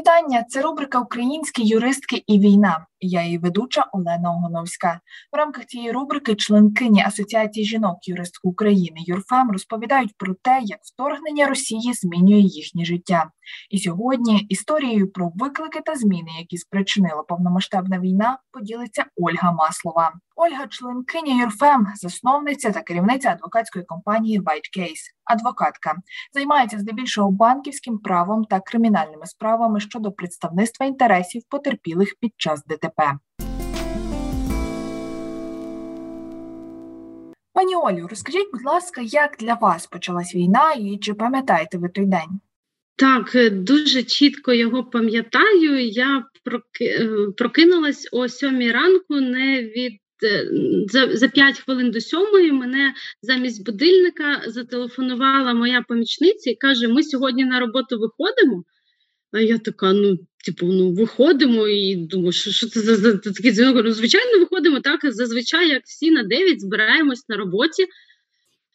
вітання! Це рубрика Українські юристки і війна. Я її ведуча Олена Огоновська. В рамках цієї рубрики членкині Асоціації жінок юристок України Юрфем розповідають про те, як вторгнення Росії змінює їхнє життя. І сьогодні історією про виклики та зміни, які спричинила повномасштабна війна, поділиться Ольга Маслова. Ольга, членкиня Юрфем, засновниця та керівниця адвокатської компанії White. Адвокатка займається здебільшого банківським правом та кримінальними справами щодо представництва інтересів потерпілих під час ДТП. Пані Олю, розкажіть, будь ласка, як для вас почалась війна і чи пам'ятаєте ви той день? Так, е, дуже чітко його пам'ятаю. Я е, прокинулась о сьомій ранку не від Е, за за 5 хвилин до сьомої мене замість будильника зателефонувала моя помічниця і каже: Ми сьогодні на роботу виходимо. А я така, ну, типу, ну виходимо і думаю, що що це за, за такий дзвінок? Ну, звичайно, виходимо так. Зазвичай, як всі на 9 збираємось на роботі,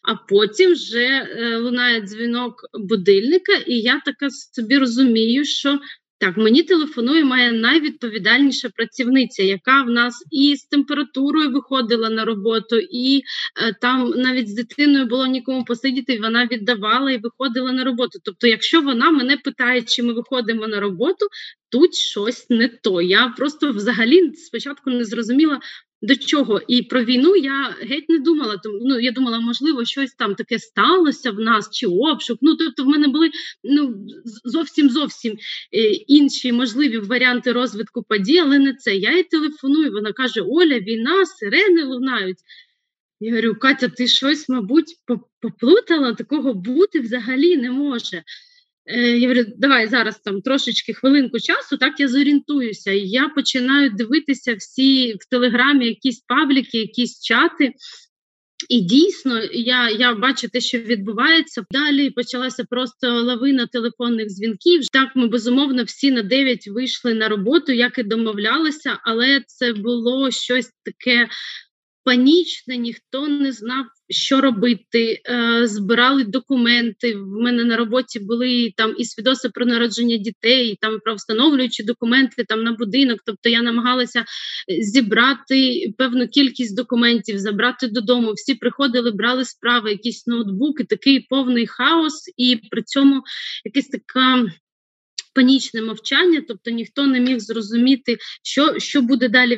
а потім вже е, лунає дзвінок будильника, і я така собі розумію, що так, мені телефонує моя найвідповідальніша працівниця, яка в нас і з температурою виходила на роботу, і е, там навіть з дитиною було нікому посидіти, і вона віддавала і виходила на роботу. Тобто, якщо вона мене питає, чи ми виходимо на роботу, тут щось не то. Я просто взагалі спочатку не зрозуміла, до чого. І про війну я геть не думала. Тому ну я думала, можливо, щось там таке сталося в нас чи обшук. Ну тобто, в мене були ну зовсім зовсім е, інші можливі варіанти розвитку подій, але не це. Я їй телефоную. Вона каже: Оля, війна, сирени лунають. Я говорю, Катя, ти щось, мабуть, поплутала, такого бути взагалі не може. Е, я говорю, давай зараз там трошечки хвилинку часу, так я зорієнтуюся. І я починаю дивитися всі в телеграмі, якісь пабліки, якісь чати. І дійсно, я я бачу те, що відбувається. Далі почалася просто лавина телефонних дзвінків. Так, ми безумовно всі на 9 вийшли на роботу, як і домовлялися, але це було щось таке панічне, ніхто не знав, що робити. Е, збирали документи. В мене на роботі були там і свідоцтва про народження дітей, і там про встановлюючі документи там на будинок. Тобто я намагалася зібрати певну кількість документів, забрати додому. Всі приходили, брали справи, якісь ноутбуки, такий повний хаос, і при цьому якась така панічне мовчання, тобто ніхто не міг зрозуміти, що що буде далі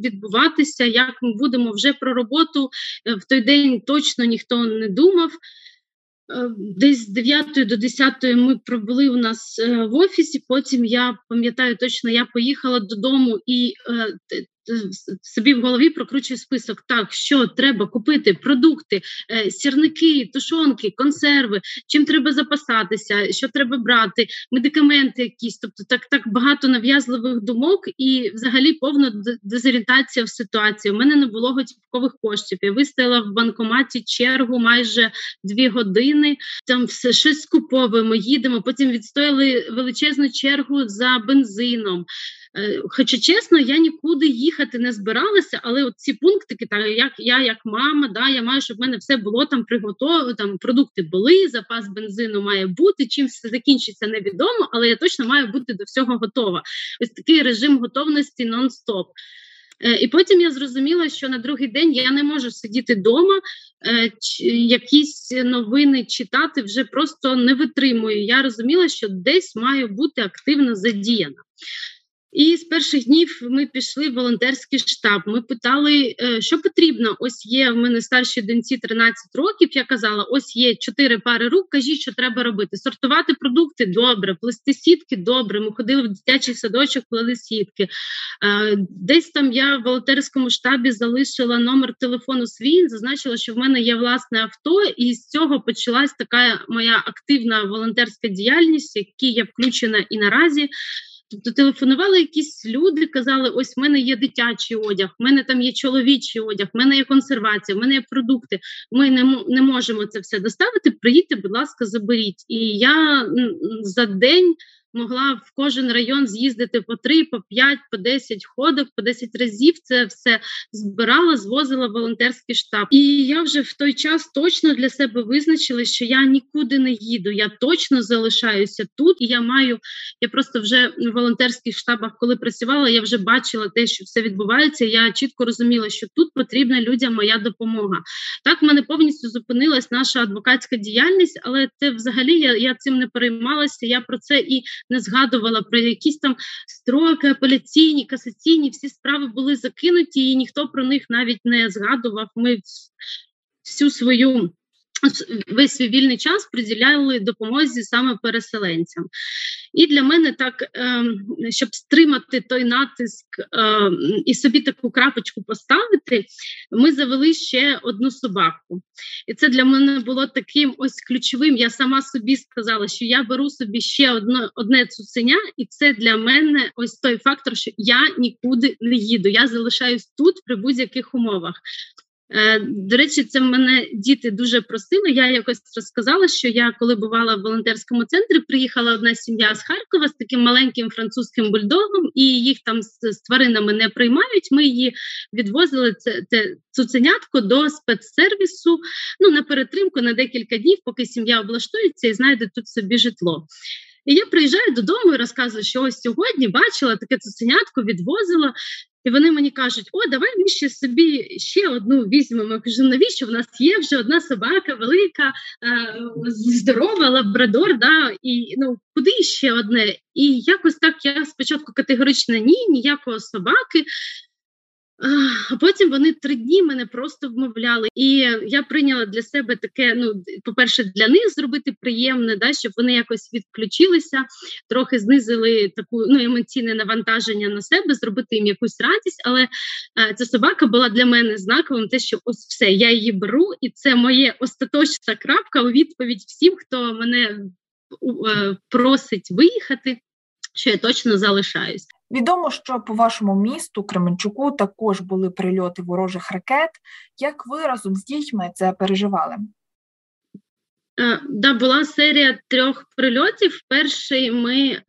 відбуватися, як ми будемо вже про роботу е, в той день точно ніхто не думав. Е, десь з 9 до 10 ми пробули у нас е, в офісі. Потім я пам'ятаю точно, я поїхала додому і собі в голові прокручую список. Так, що треба купити, продукти, е, сірники, тушонки, консерви, чим треба запасатися, що треба брати, медикаменти якісь. Тобто так так багато нав'язливих думок і взагалі повна дезорієнтація в ситуації. У мене не було готівкових коштів. Я вистояла в банкоматі чергу майже дві години. Там все щось скуповуємо, їдемо. Потім відстояли величезну чергу за бензином. Е, хоча чесно, я нікуди їхати не збиралася, але от ці пунктики, так як я, як мама, да, я маю, щоб в мене все було там приготовлено, там продукти були, запас бензину має бути. Чим все закінчиться, невідомо, але я точно маю бути до всього готова. Ось такий режим готовності нон-стоп. Е, і потім я зрозуміла, що на другий день я не можу сидіти вдома, е, якісь новини читати вже просто не витримую. Я розуміла, що десь маю бути активно задіяна. І з перших днів ми пішли в волонтерський штаб. Ми питали, е, що потрібно. Ось є в мене старшій доньці 13 років. Я казала: ось є чотири пари рук. Кажіть, що треба робити. Сортувати продукти добре, плести сітки добре. Ми ходили в дитячий садочок, плели сітки. Е, десь там я в волонтерському штабі залишила номер телефону свій. Зазначила, що в мене є власне авто, і з цього почалась така моя активна волонтерська діяльність, в якій я включена і наразі. Тобто телефонували якісь люди, казали: ось в мене є дитячий одяг, в мене там є чоловічий одяг, в мене є консервація, в мене є продукти. Ми не не можемо це все доставити. Приїдьте, будь ласка, заберіть. І я за день могла в кожен район з'їздити по три, по п'ять, по десять ходок, по десять разів. Це все збирала, звозила волонтерський штаб. І я вже в той час точно для себе визначила, що я нікуди не їду. Я точно залишаюся тут, і я маю. Я просто вже в волонтерських штабах, коли працювала, я вже бачила те, що все відбувається. Я чітко розуміла, що тут потрібна людям моя допомога. Так в мене повністю зупинилась наша адвокатська діяльність, але це взагалі я я цим не переймалася. Я про це і не згадувала. Про якісь там строки, апеляційні, касаційні всі справи були закинуті, і ніхто про них навіть не згадував. Ми всю свою весь свій вільний час приділяли допомозі саме переселенцям. І для мене так, ем, щоб стримати той натиск ем, і собі таку крапочку поставити, ми завели ще одну собаку. І це для мене було таким ось ключовим. Я сама собі сказала, що я беру собі ще одне одне цуценя, і це для мене ось той фактор, що я нікуди не їду. Я залишаюсь тут при будь-яких умовах. Е, до речі, це мене діти дуже просили. Я якось розказала, що я, коли бувала в волонтерському центрі, приїхала одна сім'я з Харкова з таким маленьким французьким бульдогом, і їх там з тваринами не приймають. Ми її відвозили це, це цуценятко до спецсервісу. Ну на перетримку на декілька днів, поки сім'я облаштується і знайде тут собі житло. І я приїжджаю додому і розказую, що ось сьогодні бачила таке цуценятко, відвозила. І вони мені кажуть, о, давай ми ще собі ще одну візьмемо. Я кажу, навіщо в нас є вже одна собака, велика, е, здорова, лабрадор, да, і ну куди ще одне? І якось так я спочатку категорично ні, ніякого собаки. А потім вони три дні мене просто вмовляли, і я прийняла для себе таке. Ну, по-перше, для них зробити приємне, да, щоб вони якось відключилися, трохи знизили таку ну емоційне навантаження на себе, зробити їм якусь радість. Але а, ця собака була для мене знаковим, те, що ось все, я її беру, і це моє остаточна крапка у відповідь всім, хто мене е, просить виїхати що я точно залишаюсь. Відомо, що по вашому місту Кременчуку також були прильоти ворожих ракет. Як ви разом з дітьми це переживали? Да, була серія трьох прильотів. Перший ми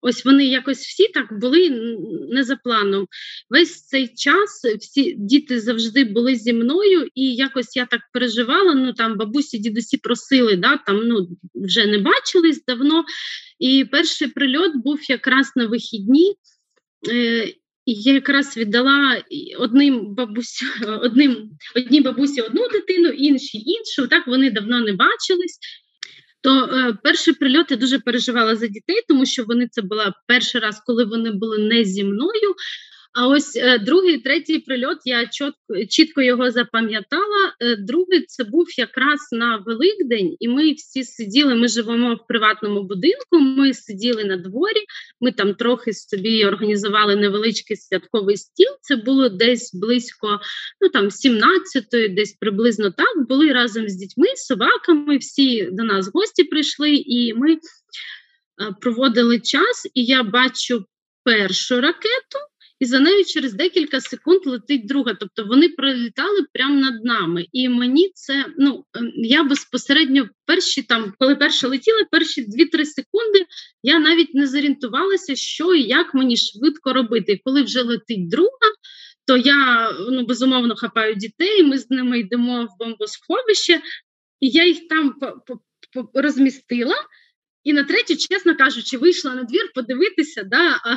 ось вони якось всі так були не за планом. Весь цей час всі діти завжди були зі мною, і якось я так переживала. Ну там бабусі, дідусі просили, да, там ну вже не бачились давно. І перший прильот був якраз на вихідні. Е, я якраз віддала одним бабусю, одним одній бабусі одну дитину, іншій іншу. Так вони давно не бачились. То е, перший прильот я дуже переживала за дітей, тому що вони це була перший раз, коли вони були не зі мною. А ось е, другий, третій прильот я чітко, чітко його запам'ятала. Е, другий це був якраз на Великдень, і ми всі сиділи. Ми живемо в приватному будинку. Ми сиділи на дворі. Ми там трохи собі організували невеличкий святковий стіл. Це було десь близько, ну там 17-ї, десь приблизно так. Були разом з дітьми, собаками. Всі до нас гості прийшли, і ми е, проводили час. І я бачу першу ракету і за нею через декілька секунд летить друга. Тобто вони пролітали прямо над нами. І мені це ну ем, я безпосередньо перші там, коли перша летіла, перші 2-3 секунди я навіть не зорієнтувалася, що і як мені швидко робити. Коли вже летить друга. То я ну безумовно хапаю дітей. Ми з ними йдемо в бомбосховище, і я їх там розмістила. І на третю, чесно кажучи, вийшла на двір подивитися, да, а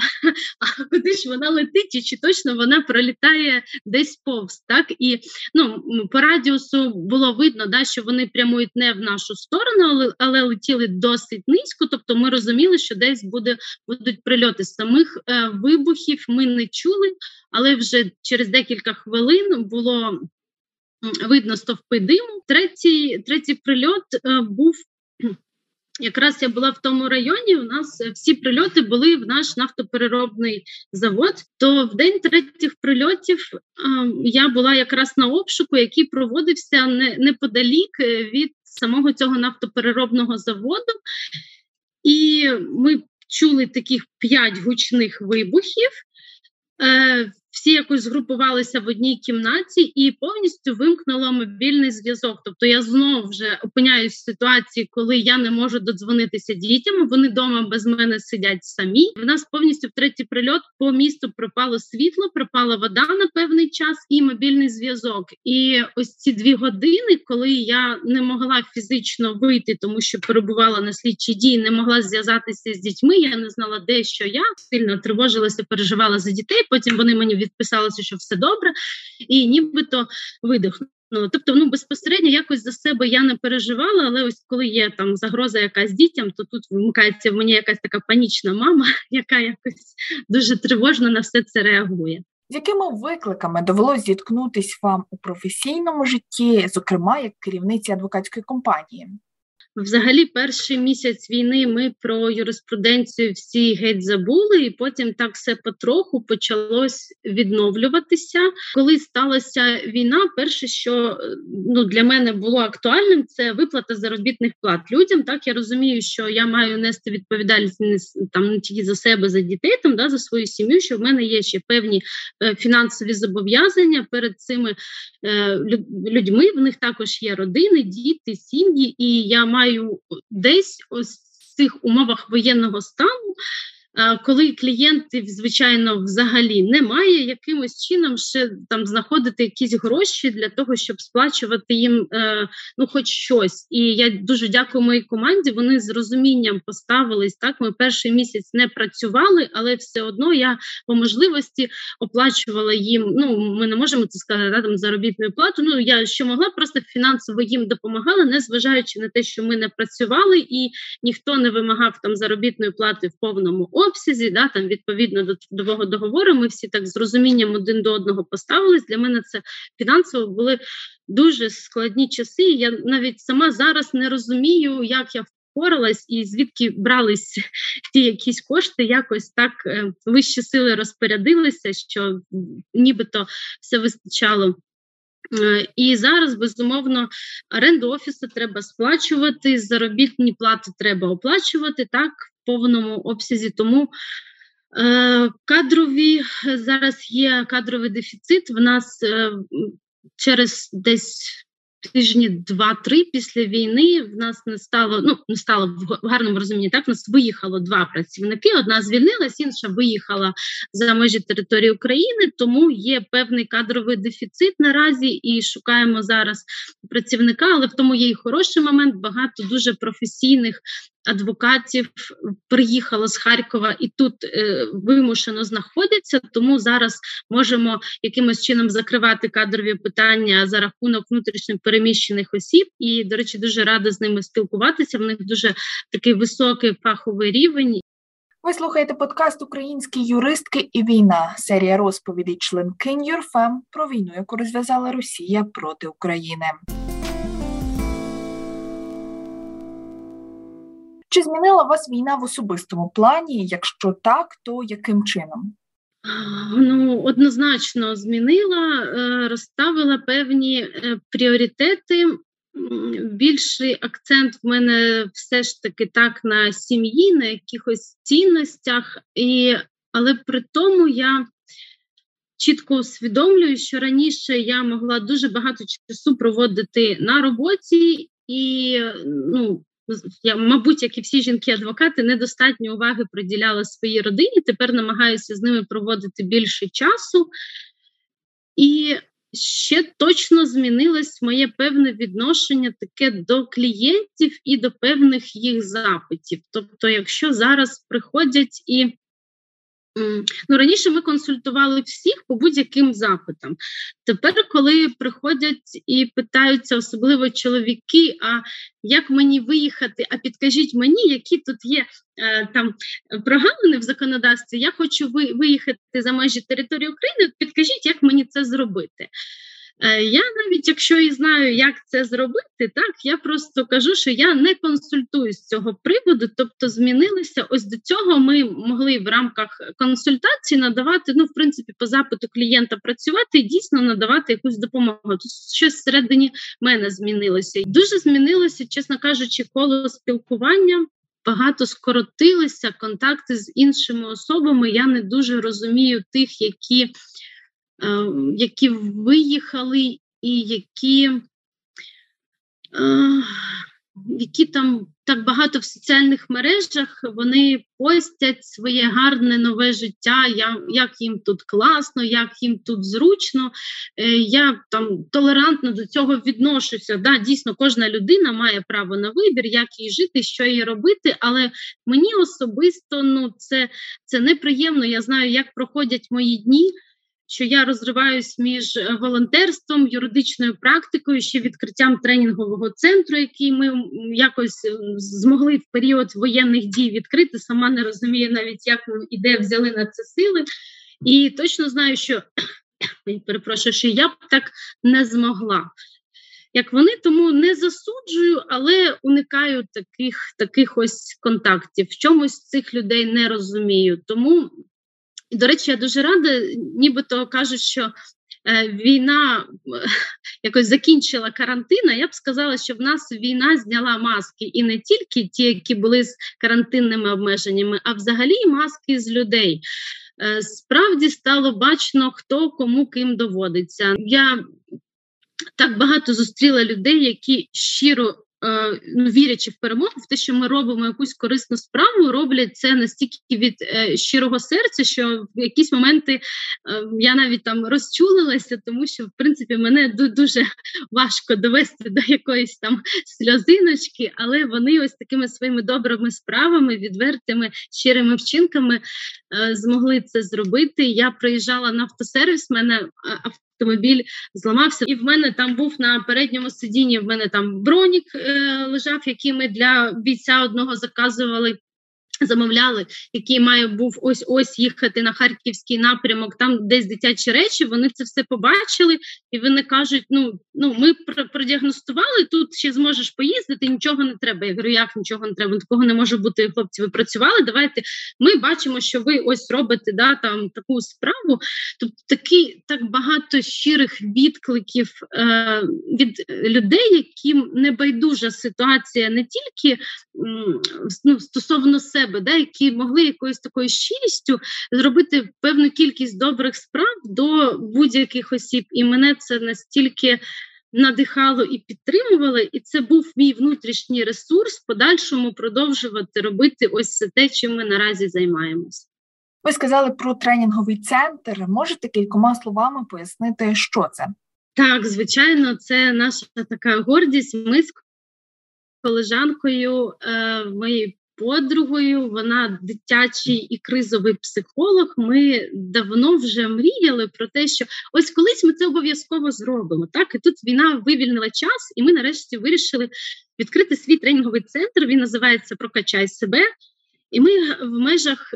а куди ж вона летить, і чи точно вона пролітає десь повз. Так? І ну, по радіусу було видно, да, що вони прямують не в нашу сторону, але але летіли досить низько. Тобто ми розуміли, що десь буде, будуть прильоти. Самих е, вибухів ми не чули, але вже через декілька хвилин було. Видно стовпи диму. Третій третій прильот е, був Якраз я була в тому районі. У нас всі прильоти були в наш нафтопереробний завод. То в день третіх прильотів я була якраз на обшуку, який проводився неподалік від самого цього нафтопереробного заводу, і ми чули таких п'ять гучних вибухів. Всі якось згрупувалися в одній кімнаті і повністю вимкнуло мобільний зв'язок. Тобто я знову вже опиняюсь в ситуації, коли я не можу додзвонитися дітям. Вони вдома без мене сидять самі. В нас повністю в третій прильот по місту пропало світло, пропала вода на певний час і мобільний зв'язок. І ось ці дві години, коли я не могла фізично вийти, тому що перебувала на слідчій дії, не могла зв'язатися з дітьми. Я не знала, де що я сильно тривожилася, переживала за дітей. Потім вони мені відписалися, що все добре, і нібито видихнула. Тобто, ну безпосередньо якось за себе я не переживала, але ось коли є там загроза якась дітям, то тут вмикається в мені якась така панічна мама, яка якось дуже тривожно на все це реагує. З якими викликами довелось зіткнутись вам у професійному житті, зокрема як керівниці адвокатської компанії? Взагалі, перший місяць війни ми про юриспруденцію всі геть забули, і потім так все потроху почалось відновлюватися. Коли сталася війна, перше, що ну для мене було актуальним, це виплата заробітних плат людям. Так я розумію, що я маю нести відповідальність там не тільки за себе, за дітей, там да за свою сім'ю. Що в мене є ще певні е, фінансові зобов'язання перед цими е, людьми. В них також є родини, діти, сім'ї, і я маю маю десь ось в цих умовах воєнного стану коли клієнтів, звичайно, взагалі немає, якимось чином ще там знаходити якісь гроші для того, щоб сплачувати їм е, ну, хоч щось. І я дуже дякую моїй команді. Вони з розумінням поставились. Так, ми перший місяць не працювали, але все одно я по можливості оплачувала їм. Ну, ми не можемо це сказати да, там заробітну плату. Ну я що могла, просто фінансово їм допомагала, не зважаючи на те, що ми не працювали, і ніхто не вимагав там заробітної плати в повному обсязі, да, там відповідно до трудового договору, ми всі так з розумінням один до одного поставились. Для мене це фінансово були дуже складні часи. Я навіть сама зараз не розумію, як я впоралась і звідки брались ті якісь кошти, якось так е, вищі сили розпорядилися, що нібито все вистачало. Е, і зараз безумовно оренду офісу треба сплачувати, заробітні плати треба оплачувати так повному обсязі. Тому е, кадрові зараз є кадровий дефіцит. В нас е, через десь тижні два-три після війни в нас не стало, ну не стало в гарному розумінні. Так в нас виїхало два працівники. Одна звільнилась, інша виїхала за межі території України. Тому є певний кадровий дефіцит наразі і шукаємо зараз працівника. Але в тому є і хороший момент. Багато дуже професійних адвокатів приїхало з Харкова і тут е, вимушено знаходяться. Тому зараз можемо якимось чином закривати кадрові питання за рахунок внутрішньо переміщених осіб. І, до речі, дуже рада з ними спілкуватися. В них дуже такий високий фаховий рівень. Ви слухаєте подкаст Українські юристки і війна, серія розповідей членкинь Юрфем про війну, яку розв'язала Росія проти України. Чи змінила вас війна в особистому плані? Якщо так, то яким чином? Ну, однозначно змінила, е, розставила певні е, пріоритети. Більший акцент в мене все ж таки так на сім'ї, на якихось цінностях, і, але при тому я чітко усвідомлюю, що раніше я могла дуже багато часу проводити на роботі і ну, я, мабуть, як і всі жінки-адвокати, недостатньо уваги приділяла своїй родині. Тепер намагаюся з ними проводити більше часу. І ще точно змінилось моє певне відношення таке до клієнтів і до певних їх запитів. Тобто, якщо зараз приходять і Ну, Раніше ми консультували всіх по будь-яким запитам. Тепер, коли приходять і питаються, особливо чоловіки, а як мені виїхати, а підкажіть мені, які тут є е, там прогалини в законодавстві, я хочу виїхати за межі території України, підкажіть, як мені це зробити. Е, я навіть якщо і знаю, як це зробити, так я просто кажу, що я не консультую з цього приводу, тобто змінилися. Ось до цього ми могли в рамках консультації надавати, ну, в принципі, по запиту клієнта працювати і дійсно надавати якусь допомогу. Тут щось всередині мене змінилося. Дуже змінилося, чесно кажучи, коло спілкування. Багато скоротилися контакти з іншими особами. Я не дуже розумію тих, які які виїхали і які які там так багато в соціальних мережах вони постять своє гарне нове життя, як їм тут класно, як їм тут зручно. Е, я там толерантно до цього відношуся. Да, Дійсно, кожна людина має право на вибір, як їй жити, що їй робити. Але мені особисто ну, це, це неприємно. Я знаю, як проходять мої дні що я розриваюсь між е, волонтерством, юридичною практикою, ще відкриттям тренінгового центру, який ми якось е, змогли в період воєнних дій відкрити. Сама не розумію навіть, як ми і взяли на це сили. І точно знаю, що перепрошую, що я б так не змогла. Як вони, тому не засуджую, але уникаю таких таких ось контактів. В чомусь цих людей не розумію. Тому і, до речі, я дуже рада, нібито кажуть, що е, війна якось закінчила карантин, Я б сказала, що в нас війна зняла маски, і не тільки ті, які були з карантинними обмеженнями, а взагалі маски з людей. Е, справді стало бачно, хто кому ким доводиться. Я так багато зустріла людей, які щиро ну, вірячи в перемогу, в те, що ми робимо якусь корисну справу, роблять це настільки від е, щирого серця, що в якісь моменти е, я навіть там розчулилася, тому що в принципі мене дуже важко довести до якоїсь там сльозиночки, але вони ось такими своїми добрими справами, відвертими щирими вчинками змогли це зробити. Я приїжджала на автосервіс, мене автомобіль зламався, і в мене там був на передньому сидінні. В мене там бронік е, лежав, який ми для бійця одного заказували замовляли, який має був ось ось їхати на харківський напрямок, там десь дитячі речі. Вони це все побачили, і вони кажуть: ну ну ми продіагностували тут, ще зможеш поїздити, нічого не треба. Я говорю, як нічого не треба, такого не може бути. Хлопці, ви працювали. Давайте ми бачимо, що ви ось робите да, там таку справу. Тобто такі так багато щирих відкликів е, від людей, яким не байдужа ситуація не тільки ну, стосовно себе себе, да, які могли якоюсь такою щирістю зробити певну кількість добрих справ до будь-яких осіб. І мене це настільки надихало і підтримувало, і це був мій внутрішній ресурс подальшому продовжувати робити ось те, чим ми наразі займаємось. Ви сказали про тренінговий центр. Можете кількома словами пояснити, що це? Так, звичайно, це наша така гордість. Ми з колежанкою е, моєї подругою, вона дитячий і кризовий психолог. Ми давно вже мріяли про те, що ось колись ми це обов'язково зробимо. Так і тут війна вивільнила час, і ми нарешті вирішили відкрити свій тренінговий центр. Він називається Прокачай себе. І ми в межах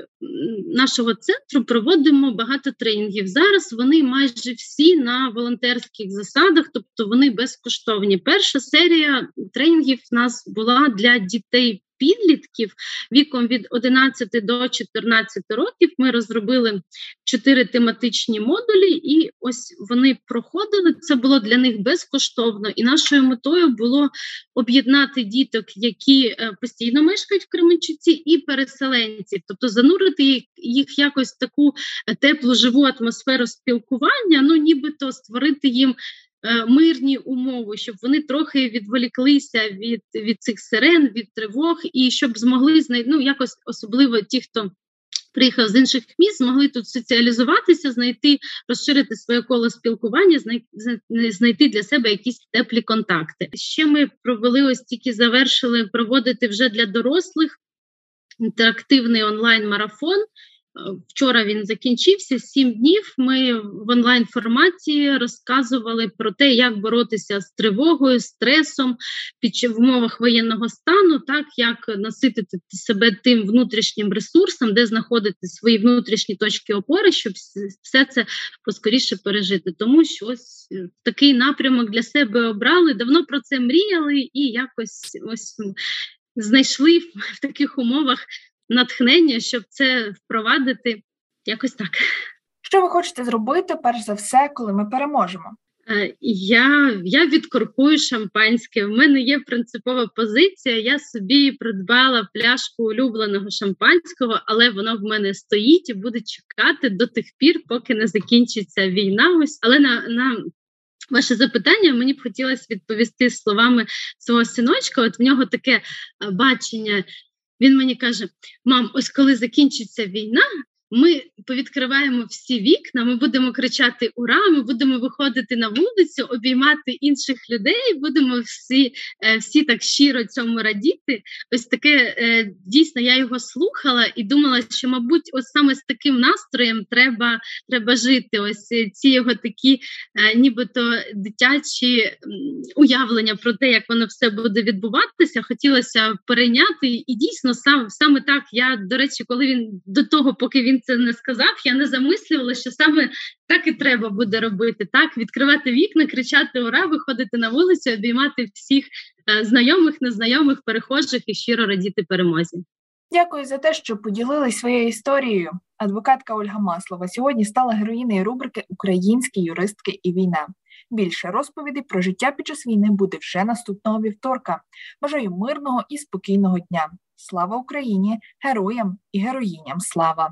нашого центру проводимо багато тренінгів. Зараз вони майже всі на волонтерських засадах, тобто вони безкоштовні. Перша серія тренінгів в нас була для дітей підлітків віком від 11 до 14 років. Ми розробили чотири тематичні модулі, і ось вони проходили. Це було для них безкоштовно. І нашою метою було об'єднати діток, які е, постійно мешкають в Кременчуці, і переселенців, тобто занурити їх якось таку е, теплу живу атмосферу спілкування, ну нібито створити їм. Е, мирні умови, щоб вони трохи відволіклися від від цих сирен, від тривог, і щоб змогли знайти ну, якось особливо ті, хто. Приїхав з інших міст, змогли тут соціалізуватися, знайти, розширити своє коло спілкування, знайти для себе якісь теплі контакти. Ще ми провели ось тільки завершили проводити вже для дорослих інтерактивний онлайн-марафон. Вчора він закінчився сім днів. Ми в онлайн форматі розказували про те, як боротися з тривогою, стресом під в умовах воєнного стану, так як наситити себе тим внутрішнім ресурсом, де знаходити свої внутрішні точки опори, щоб все це поскоріше пережити. Тому що ось е, такий напрямок для себе обрали. Давно про це мріяли і якось ось знайшли в таких умовах натхнення, щоб це впровадити якось так. Що ви хочете зробити перш за все, коли ми переможемо? Е, я я відкоркую шампанське. В мене є принципова позиція. Я собі придбала пляшку улюбленого шампанського, але воно в мене стоїть і буде чекати до тих пір, поки не закінчиться війна. Ось але на на ваше запитання мені б хотілося відповісти словами свого синочка. От в нього таке е, бачення. Він мені каже: Мам, ось коли закінчиться війна, ми повідкриваємо всі вікна, ми будемо кричати Ура! Ми будемо виходити на вулицю, обіймати інших людей. Будемо всі е, всі так щиро цьому радіти. Ось таке е, дійсно я його слухала і думала, що, мабуть, ось саме з таким настроєм треба треба жити. Ось е, ці його такі, нібито дитячі уявлення про те, як воно все буде відбуватися. Хотілося перейняти, і дійсно сам саме так я до речі, коли він до того, поки він це не сказав, я не замислювала, що саме так і треба буде робити. Так, відкривати вікна, кричати ура, виходити на вулицю, обіймати всіх е, знайомих, незнайомих, перехожих і щиро радіти перемозі. Дякую за те, що поділились своєю історією. Адвокатка Ольга Маслова сьогодні стала героїнею рубрики Українські юристки і війна. Більше розповідей про життя під час війни буде вже наступного вівторка. Бажаю мирного і спокійного дня. Слава Україні! Героям і героїням слава!